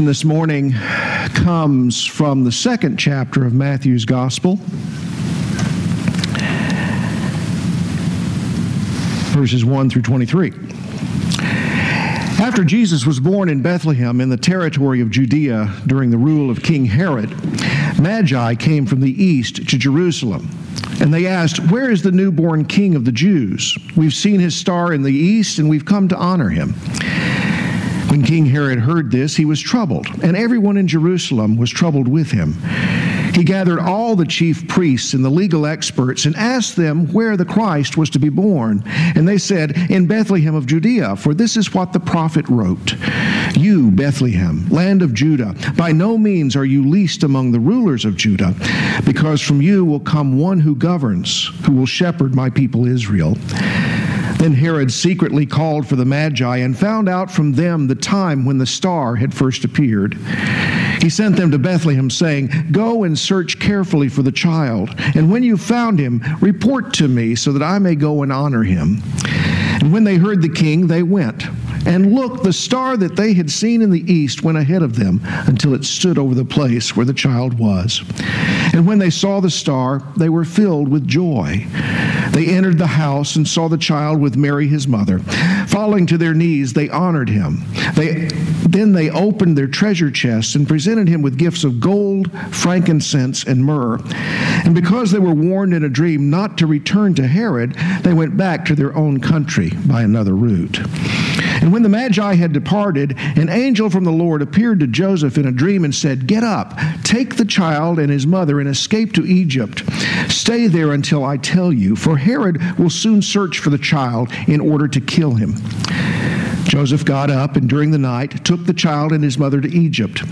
lesson this morning comes from the second chapter of Matthew's Gospel, verses 1 through 23. After Jesus was born in Bethlehem in the territory of Judea during the rule of King Herod, Magi came from the east to Jerusalem. And they asked, Where is the newborn king of the Jews? We've seen his star in the east, and we've come to honor him. When King Herod heard this, he was troubled, and everyone in Jerusalem was troubled with him. He gathered all the chief priests and the legal experts and asked them where the Christ was to be born. And they said, In Bethlehem of Judea, for this is what the prophet wrote You, Bethlehem, land of Judah, by no means are you least among the rulers of Judah, because from you will come one who governs, who will shepherd my people Israel. Then Herod secretly called for the Magi and found out from them the time when the star had first appeared. He sent them to Bethlehem, saying, Go and search carefully for the child, and when you found him, report to me so that I may go and honor him. And when they heard the king, they went. And look, the star that they had seen in the east went ahead of them until it stood over the place where the child was. And when they saw the star, they were filled with joy. They entered the house and saw the child with Mary his mother. Falling to their knees, they honored him. They, then they opened their treasure chests and presented him with gifts of gold, frankincense, and myrrh. And because they were warned in a dream not to return to Herod, they went back to their own country by another route. And when the Magi had departed, an angel from the Lord appeared to Joseph in a dream and said, Get up, take the child and his mother, and escape to Egypt. Stay there until I tell you, for Herod will soon search for the child in order to kill him. Joseph got up and during the night took the child and his mother to Egypt.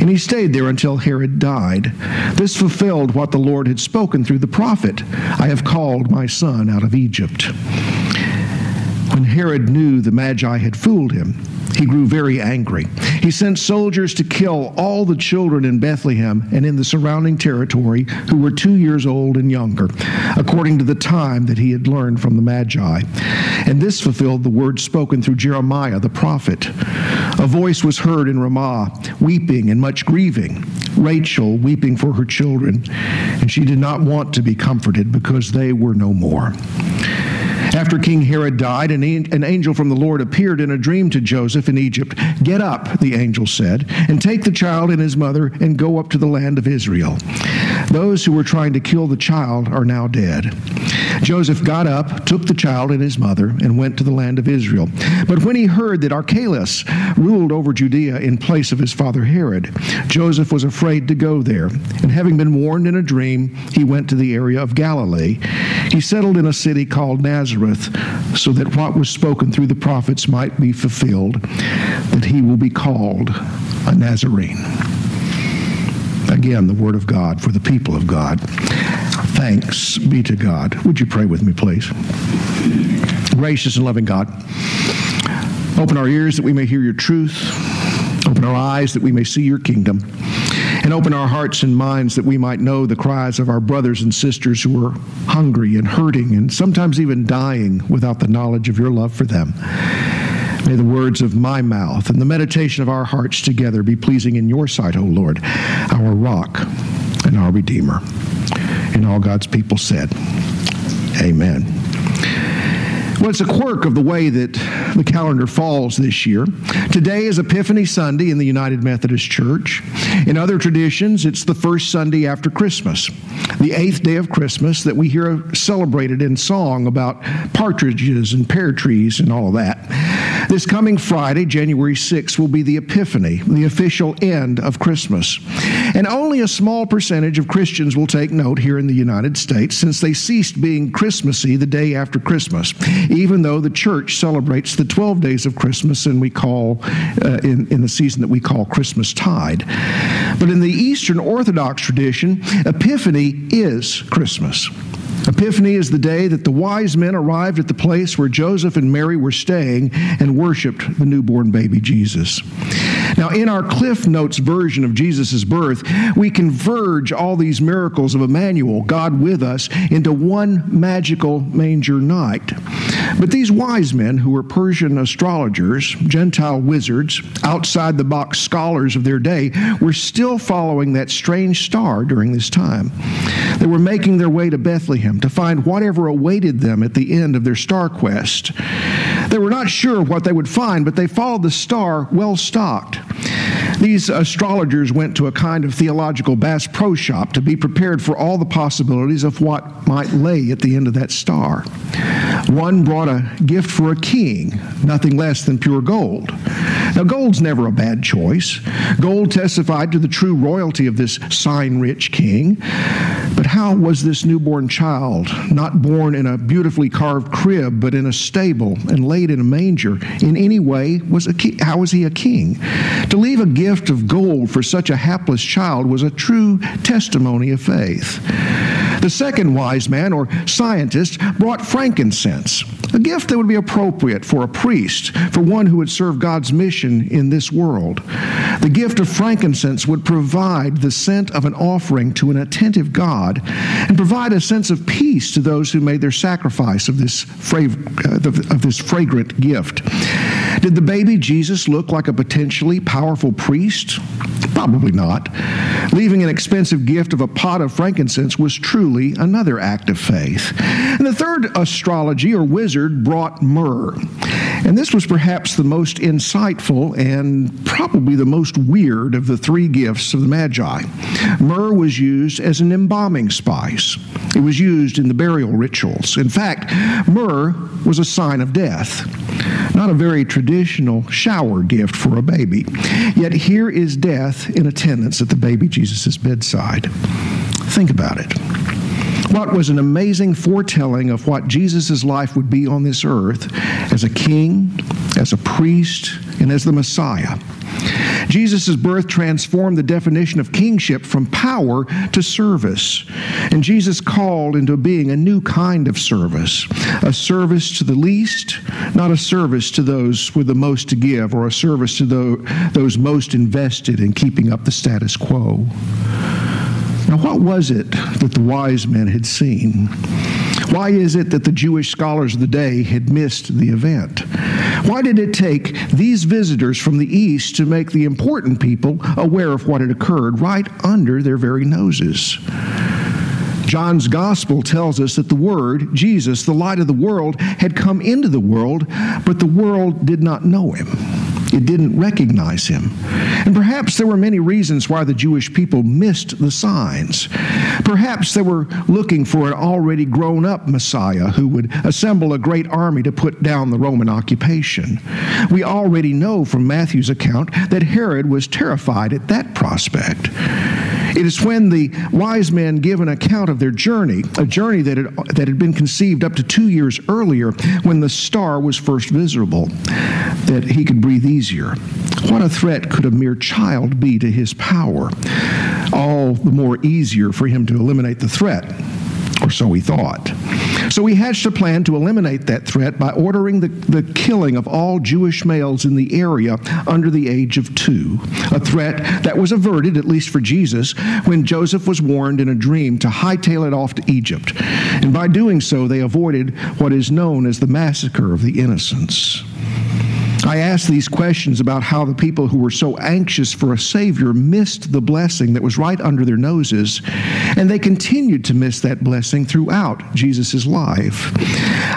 And he stayed there until Herod died. This fulfilled what the Lord had spoken through the prophet I have called my son out of Egypt. When Herod knew the Magi had fooled him, he grew very angry. He sent soldiers to kill all the children in Bethlehem and in the surrounding territory who were two years old and younger, according to the time that he had learned from the Magi. And this fulfilled the word spoken through Jeremiah the prophet. A voice was heard in Ramah, weeping and much grieving, Rachel weeping for her children, and she did not want to be comforted because they were no more. After King Herod died, an, an angel from the Lord appeared in a dream to Joseph in Egypt. Get up, the angel said, and take the child and his mother and go up to the land of Israel. Those who were trying to kill the child are now dead. Joseph got up, took the child and his mother, and went to the land of Israel. But when he heard that Archelaus ruled over Judea in place of his father Herod, Joseph was afraid to go there. And having been warned in a dream, he went to the area of Galilee. He settled in a city called Nazareth, so that what was spoken through the prophets might be fulfilled, that he will be called a Nazarene. Again, the word of God for the people of God. Thanks be to God. Would you pray with me, please? Gracious and loving God, open our ears that we may hear your truth, open our eyes that we may see your kingdom, and open our hearts and minds that we might know the cries of our brothers and sisters who are hungry and hurting and sometimes even dying without the knowledge of your love for them. May the words of my mouth and the meditation of our hearts together be pleasing in your sight, O Lord, our rock and our Redeemer. And all God's people said, Amen. Well, it's a quirk of the way that the calendar falls this year. Today is Epiphany Sunday in the United Methodist Church. In other traditions, it's the first Sunday after Christmas, the eighth day of Christmas that we hear celebrated in song about partridges and pear trees and all of that. This coming Friday, January 6th, will be the Epiphany, the official end of Christmas. And only a small percentage of Christians will take note here in the United States since they ceased being Christmassy the day after Christmas even though the church celebrates the 12 days of Christmas and we call, uh, in, in the season that we call Christmas tide. But in the Eastern Orthodox tradition, Epiphany is Christmas. Epiphany is the day that the wise men arrived at the place where Joseph and Mary were staying and worshiped the newborn baby Jesus. Now, in our Cliff Notes version of Jesus' birth, we converge all these miracles of Emmanuel, God with us, into one magical manger night. But these wise men, who were Persian astrologers, Gentile wizards, outside the box scholars of their day, were still following that strange star during this time. They were making their way to Bethlehem to find whatever awaited them at the end of their star quest. They were not sure what they would find, but they followed the star well stocked. These astrologers went to a kind of theological Bass Pro Shop to be prepared for all the possibilities of what might lay at the end of that star. One brought a gift for a king, nothing less than pure gold. Now, gold's never a bad choice. Gold testified to the true royalty of this sign rich king. But how was this newborn child, not born in a beautifully carved crib, but in a stable and laid in a manger, in any way was a ki- how was he a king? To leave a gift of gold for such a hapless child was a true testimony of faith. The second wise man, or scientist, brought frankincense, a gift that would be appropriate for a priest, for one who would serve God's mission in this world. The gift of frankincense would provide the scent of an offering to an attentive God and provide a sense of peace to those who made their sacrifice of this, fra- uh, of this fragrant gift. Did the baby Jesus look like a potentially powerful priest? Probably not. Leaving an expensive gift of a pot of frankincense was truly another act of faith. And the third astrology or wizard brought myrrh. And this was perhaps the most insightful and probably the most weird of the three gifts of the Magi. Myrrh was used as an embalming spice, it was used in the burial rituals. In fact, myrrh was a sign of death. Not a very traditional shower gift for a baby. Yet here is death in attendance at the baby Jesus' bedside. Think about it. What was an amazing foretelling of what Jesus' life would be on this earth as a king, as a priest, and as the Messiah. Jesus' birth transformed the definition of kingship from power to service. And Jesus called into being a new kind of service a service to the least, not a service to those with the most to give, or a service to those most invested in keeping up the status quo. Now, what was it that the wise men had seen? Why is it that the Jewish scholars of the day had missed the event? Why did it take these visitors from the East to make the important people aware of what had occurred right under their very noses? John's gospel tells us that the Word, Jesus, the light of the world, had come into the world, but the world did not know him. It didn't recognize him. And perhaps there were many reasons why the Jewish people missed the signs. Perhaps they were looking for an already grown up Messiah who would assemble a great army to put down the Roman occupation. We already know from Matthew's account that Herod was terrified at that prospect. It is when the wise men give an account of their journey, a journey that had, that had been conceived up to two years earlier when the star was first visible, that he could breathe easier. What a threat could a mere child be to his power? All the more easier for him to eliminate the threat, or so he thought. So he hatched a plan to eliminate that threat by ordering the, the killing of all Jewish males in the area under the age of two, a threat that was averted, at least for Jesus, when Joseph was warned in a dream to hightail it off to Egypt. And by doing so, they avoided what is known as the massacre of the innocents. I asked these questions about how the people who were so anxious for a Savior missed the blessing that was right under their noses, and they continued to miss that blessing throughout Jesus' life.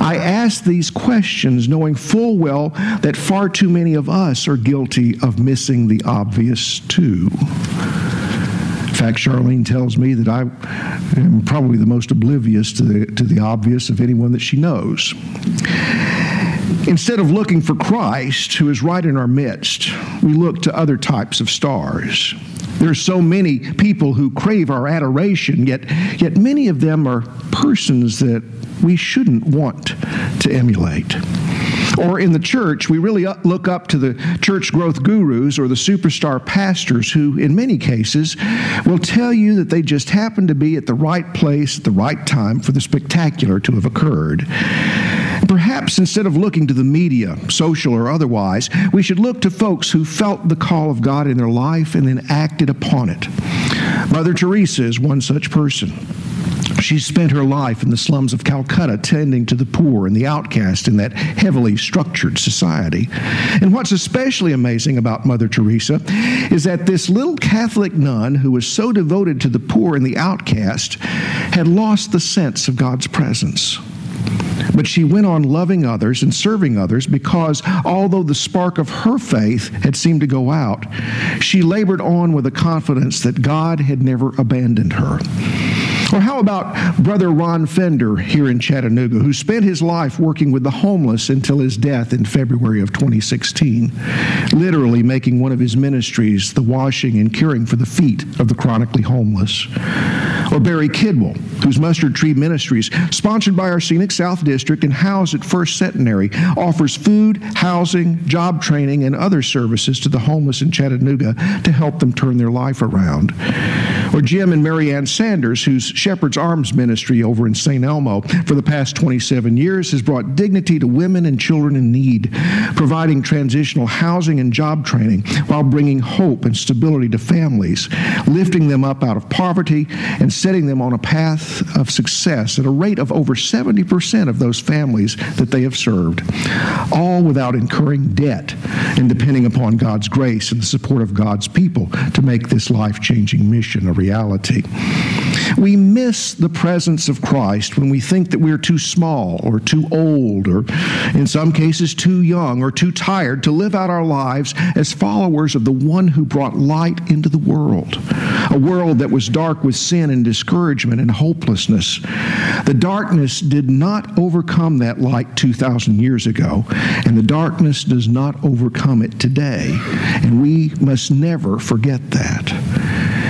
I asked these questions knowing full well that far too many of us are guilty of missing the obvious too. In fact, Charlene tells me that I am probably the most oblivious to the, to the obvious of anyone that she knows. Instead of looking for Christ, who is right in our midst, we look to other types of stars. There are so many people who crave our adoration, yet, yet many of them are persons that we shouldn't want to emulate. Or in the church, we really look up to the church growth gurus or the superstar pastors who, in many cases, will tell you that they just happened to be at the right place at the right time for the spectacular to have occurred. Perhaps instead of looking to the media, social or otherwise, we should look to folks who felt the call of God in their life and then acted upon it. Mother Teresa is one such person. She spent her life in the slums of Calcutta tending to the poor and the outcast in that heavily structured society. And what's especially amazing about Mother Teresa is that this little Catholic nun who was so devoted to the poor and the outcast had lost the sense of God's presence. But she went on loving others and serving others because, although the spark of her faith had seemed to go out, she labored on with a confidence that God had never abandoned her. Or how about Brother Ron Fender here in Chattanooga, who spent his life working with the homeless until his death in February of 2016, literally making one of his ministries the washing and caring for the feet of the chronically homeless. Or Barry Kidwell, whose Mustard Tree Ministries, sponsored by our Scenic South District and housed at First Centenary, offers food, housing, job training, and other services to the homeless in Chattanooga to help them turn their life around. Or Jim and Marianne Sanders, whose Shepherd's Arms ministry over in St. Elmo for the past 27 years has brought dignity to women and children in need, providing transitional housing and job training while bringing hope and stability to families, lifting them up out of poverty and setting them on a path of success at a rate of over 70% of those families that they have served, all without incurring debt and depending upon God's grace and the support of God's people to make this life changing mission a reality. We miss the presence of Christ when we think that we're too small or too old or, in some cases, too young or too tired to live out our lives as followers of the one who brought light into the world, a world that was dark with sin and discouragement and hopelessness. The darkness did not overcome that light 2,000 years ago, and the darkness does not overcome it today. And we must never forget that.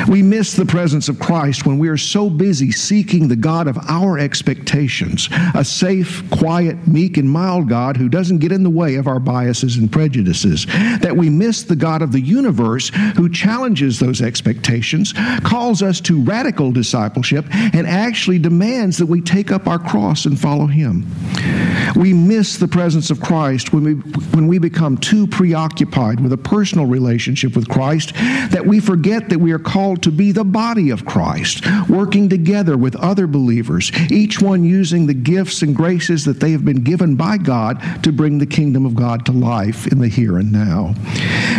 We miss the presence of Christ when we are so busy seeking the God of our expectations, a safe, quiet, meek, and mild God who doesn't get in the way of our biases and prejudices, that we miss the God of the universe who challenges those expectations, calls us to radical discipleship, and actually demands that we take up our cross and follow him. We miss the presence of Christ when we, when we become too preoccupied with a personal relationship with Christ that we forget that we are called called to be the body of Christ, working together with other believers, each one using the gifts and graces that they have been given by God to bring the kingdom of God to life in the here and now.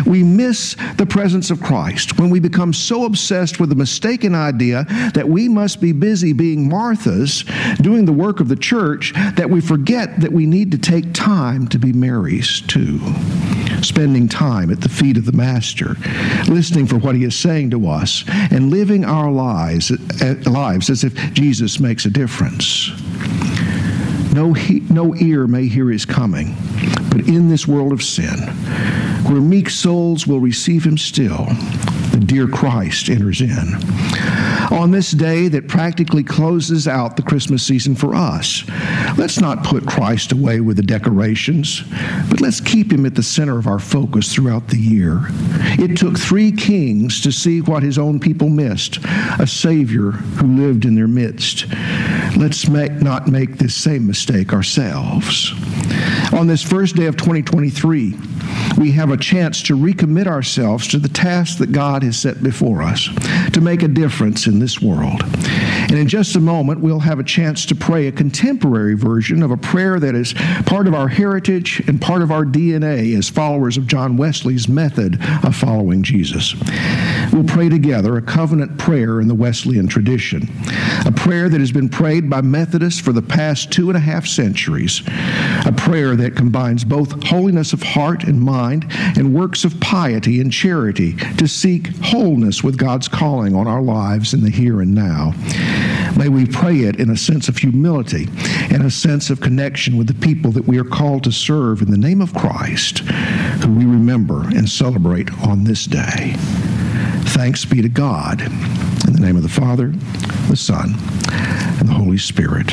We miss the presence of Christ when we become so obsessed with the mistaken idea that we must be busy being Marthas, doing the work of the church, that we forget that we need to take time to be Marys too spending time at the feet of the Master, listening for what he is saying to us, and living our lives, uh, lives as if Jesus makes a difference. No, he, no ear may hear his coming, but in this world of sin, where meek souls will receive him still, the dear Christ enters in on this day that practically closes out the Christmas season for us. Let's not put Christ away with the decorations, but let's keep him at the center of our focus throughout the year. It took three kings to see what his own people missed a Savior who lived in their midst. Let's make, not make this same mistake ourselves. On this first day of 2023, we have a chance to recommit ourselves to the task that God has set before us to make a difference in this world. And in just a moment, we'll have a chance to pray a contemporary version of a prayer that is part of our heritage and part of our DNA as followers of John Wesley's method of following Jesus. We'll pray together a covenant prayer in the Wesleyan tradition, a prayer that has been prayed by Methodists for the past two and a half centuries, a prayer that combines both holiness of heart and mind and works of piety and charity to seek wholeness with God's calling on our lives in the here and now. May we pray it in a sense of humility and a sense of connection with the people that we are called to serve in the name of Christ, who we remember and celebrate on this day. Thanks be to God. In the name of the Father, the Son, and the Holy Spirit.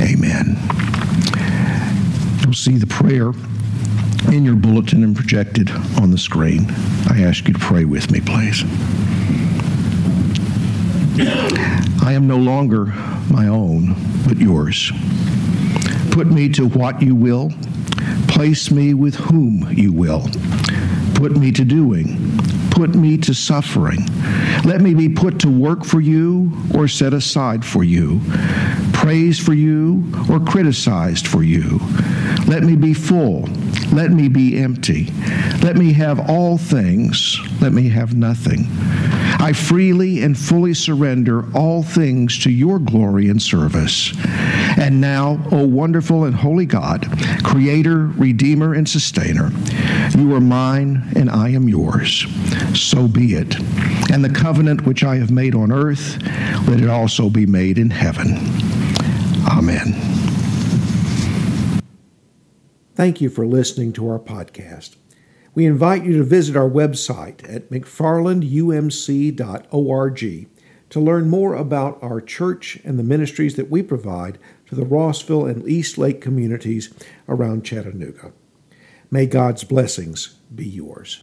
Amen. You'll see the prayer in your bulletin and projected on the screen. I ask you to pray with me, please. I am no longer my own, but yours. Put me to what you will, place me with whom you will. Put me to doing, put me to suffering. Let me be put to work for you or set aside for you, praised for you or criticized for you. Let me be full. Let me be empty. Let me have all things. Let me have nothing. I freely and fully surrender all things to your glory and service. And now, O wonderful and holy God, Creator, Redeemer, and Sustainer, you are mine and I am yours. So be it. And the covenant which I have made on earth, let it also be made in heaven. Amen. Thank you for listening to our podcast. We invite you to visit our website at mcfarlandumc.org to learn more about our church and the ministries that we provide to the Rossville and East Lake communities around Chattanooga. May God's blessings be yours.